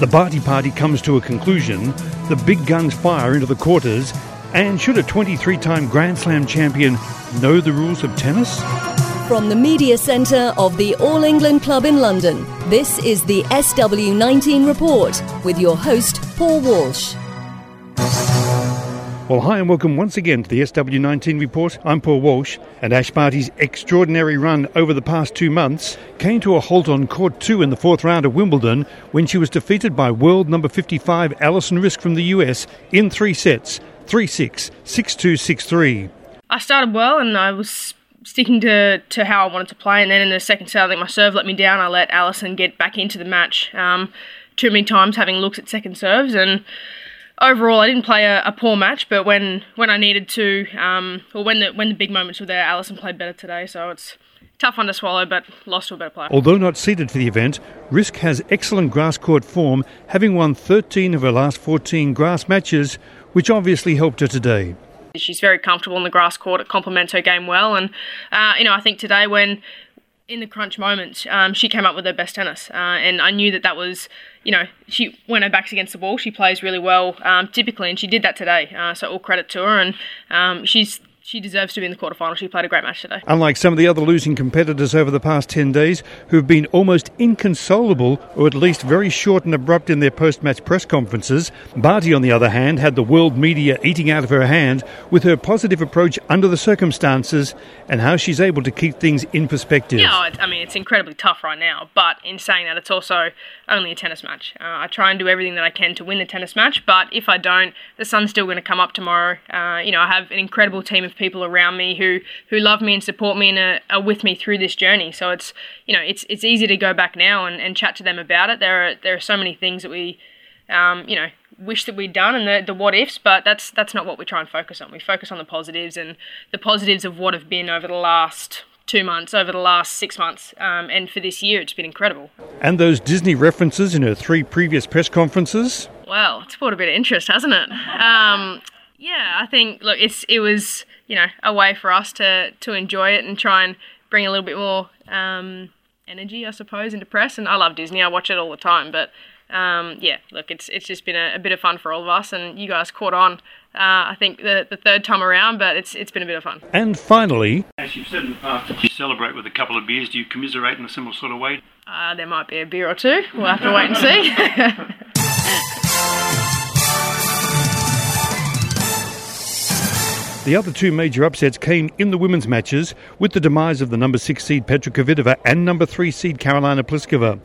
The Barty party comes to a conclusion, the big guns fire into the quarters, and should a 23 time Grand Slam champion know the rules of tennis? From the Media Centre of the All England Club in London, this is the SW19 Report with your host, Paul Walsh. Well, hi and welcome once again to the SW19 report. I'm Paul Walsh, and Ash Barty's extraordinary run over the past two months came to a halt on court two in the fourth round of Wimbledon when she was defeated by world number 55 Alison Riske from the US in three sets 3 6, 6 2, 6 3. I started well and I was sticking to, to how I wanted to play, and then in the second set, I think my serve let me down. I let Alison get back into the match um, too many times, having looks at second serves and overall, I didn't play a, a, poor match, but when, when I needed to, um, or when the when the big moments were there, Alison played better today. So it's tough one to swallow, but lost to a better player. Although not seeded for the event, Riske has excellent grass court form, having won 13 of her last 14 grass matches, which obviously helped her today. She's very comfortable on the grass court. It complements her game well, and uh, you know I think today when in the crunch moments, um, she came up with her best tennis, uh, and I knew that that was, you know, she when her back's against the wall, she plays really well um, typically, and she did that today. Uh, so all credit to her, and um, she's she deserves to be in the quarterfinal. She played a great match today. Unlike some of the other losing competitors over the past 10 days who have been almost inconsolable or at least very short and abrupt in their post match press conferences, Barty, on the other hand, had the world media eating out of her hand with her positive approach under the circumstances and how she's able to keep things in perspective. Yeah, I mean, it's incredibly tough right now, but in saying that, it's also only a tennis match. Uh, I try and do everything that I can to win the tennis match, but if I don't, the sun's still going to come up tomorrow. Uh, you know, I have an incredible team of people around me who who love me and support me and are, are, with me through this journey. So it's you know it's it's easy to go back now and, and chat to them about it. There are there are so many things that we um, you know wish that we'd done and the, the what ifs, but that's that's not what we try and focus on. We focus on the positives and the positives of what have been over the last two months, over the last six months, um, and for this year, it's been incredible. And those Disney references in her three previous press conferences? Well, it's brought a bit of interest, hasn't it? Um, yeah, I think look, it's it was you know a way for us to to enjoy it and try and bring a little bit more um, energy, I suppose, into press. And I love Disney; I watch it all the time. But um, yeah, look, it's it's just been a, a, bit of fun for all of us, and you guys caught on. Uh, I think the, the third time around, but it's it's been a bit of fun. And finally, as you've said in the past, that you celebrate with a couple of beers. Do you commiserate in a similar sort of way? Uh, there might be a beer or two. We'll have to wait and see. The other two major upsets came in the women's matches with the demise of the number six seed Petra Kvitova and number three seed Karolina Pliskova.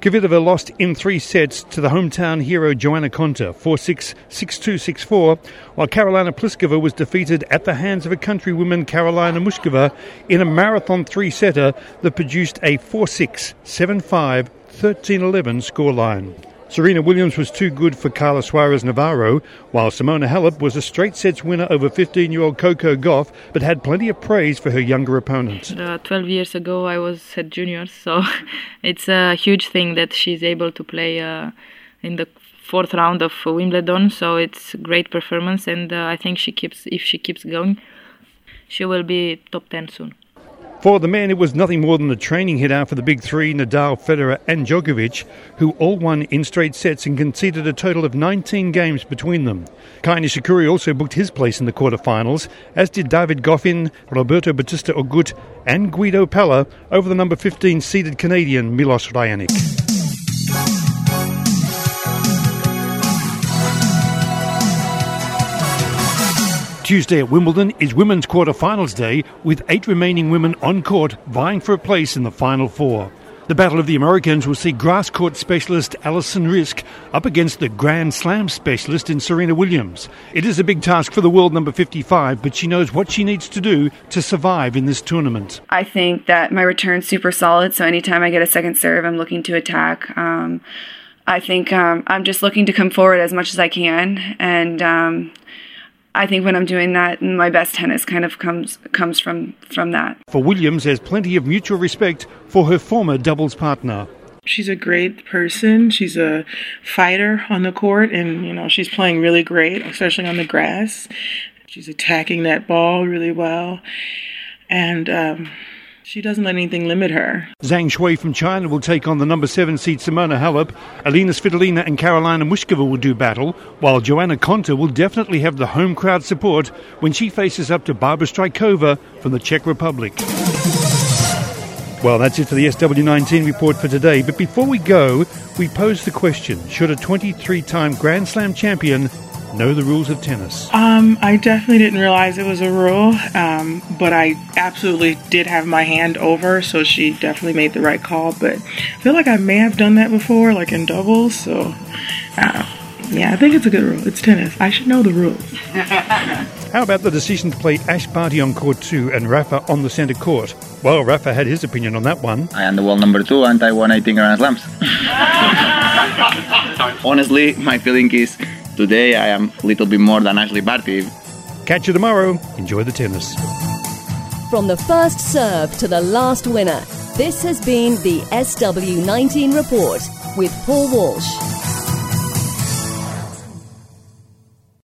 Kvitova lost in three sets to the hometown hero Joanna Konta 4 6, 6 2, 6 4, while Karolina Pliskova was defeated at the hands of a countrywoman Karolina Muchova in a marathon three setter that produced a 4 6, 7 5, 13 11 scoreline. Serena Williams was too good for Carla Suarez Navarro, while Simona Halep was a straight sets winner over 15 year old Coco Gauff, but had plenty of praise for her younger opponent. Uh, 12 years ago, I was at juniors, so it's a huge thing that she's able to play uh, in the fourth round of Wimbledon, so it's great performance, and uh, I think she keeps, if she keeps going, she will be top 10 soon. For the men, it was nothing more than a training hit out for the big three Nadal, Federer, and Djokovic, who all won in straight sets and conceded a total of 19 games between them. Kei Nishikori also booked his place in the quarterfinals, as did David Goffin, Roberto Bautista Agut, and Guido Pella over the number 15 seeded Canadian Milos Raonic. Tuesday at Wimbledon is women's quarter-finals day with eight remaining women on court vying for a place in the final four. The Battle of the Americans will see grass court specialist Alison Riske up against the Grand Slam specialist in Serena Williams. It is a big task for the world number 55, but she knows what she needs to do to survive in this tournament. I think that my return's super solid, so anytime I get a second serve, I'm looking to attack. Um, I think um, I'm just looking to come forward as much as I can, and um, I think when I'm doing that, my best tennis kind of comes comes from from that. For Williams, there's plenty of mutual respect for her former doubles partner. She's a great person. She's a fighter on the court, and you know she's playing really great, especially on the grass. She's attacking that ball really well, and um, She doesn't let anything limit her. Zhang Shuai from China will take on the number seven seed Simona Halep. Elina Svitolina and Karolina Muchova will do battle, while Joanna Konta will definitely have the home crowd support when she faces up to Barbora Strycova from the Czech Republic. Well, that's it for the SW19 report for today. But before we go, we pose the question Should a 23 time Grand Slam champion know the rules of tennis? Um, I definitely didn't realize it was a rule, um, but I absolutely did have my hand over, so she definitely made the right call. But I feel like I may have done that before, like in doubles, so. Uh, yeah, I think it's a good rule. It's tennis. I should know the rules. How about the decision to play Ash Barty on court two and Rafa on the centre court? Well, Rafa had his opinion on that one. I am the world number two and I won 18 Grand Slams. Honestly, my feeling is today I am a little bit more than Ashleigh Barty. Catch you tomorrow. Enjoy the tennis. From the first serve to the last winner, this has been the SW19 Report with Paul Walsh.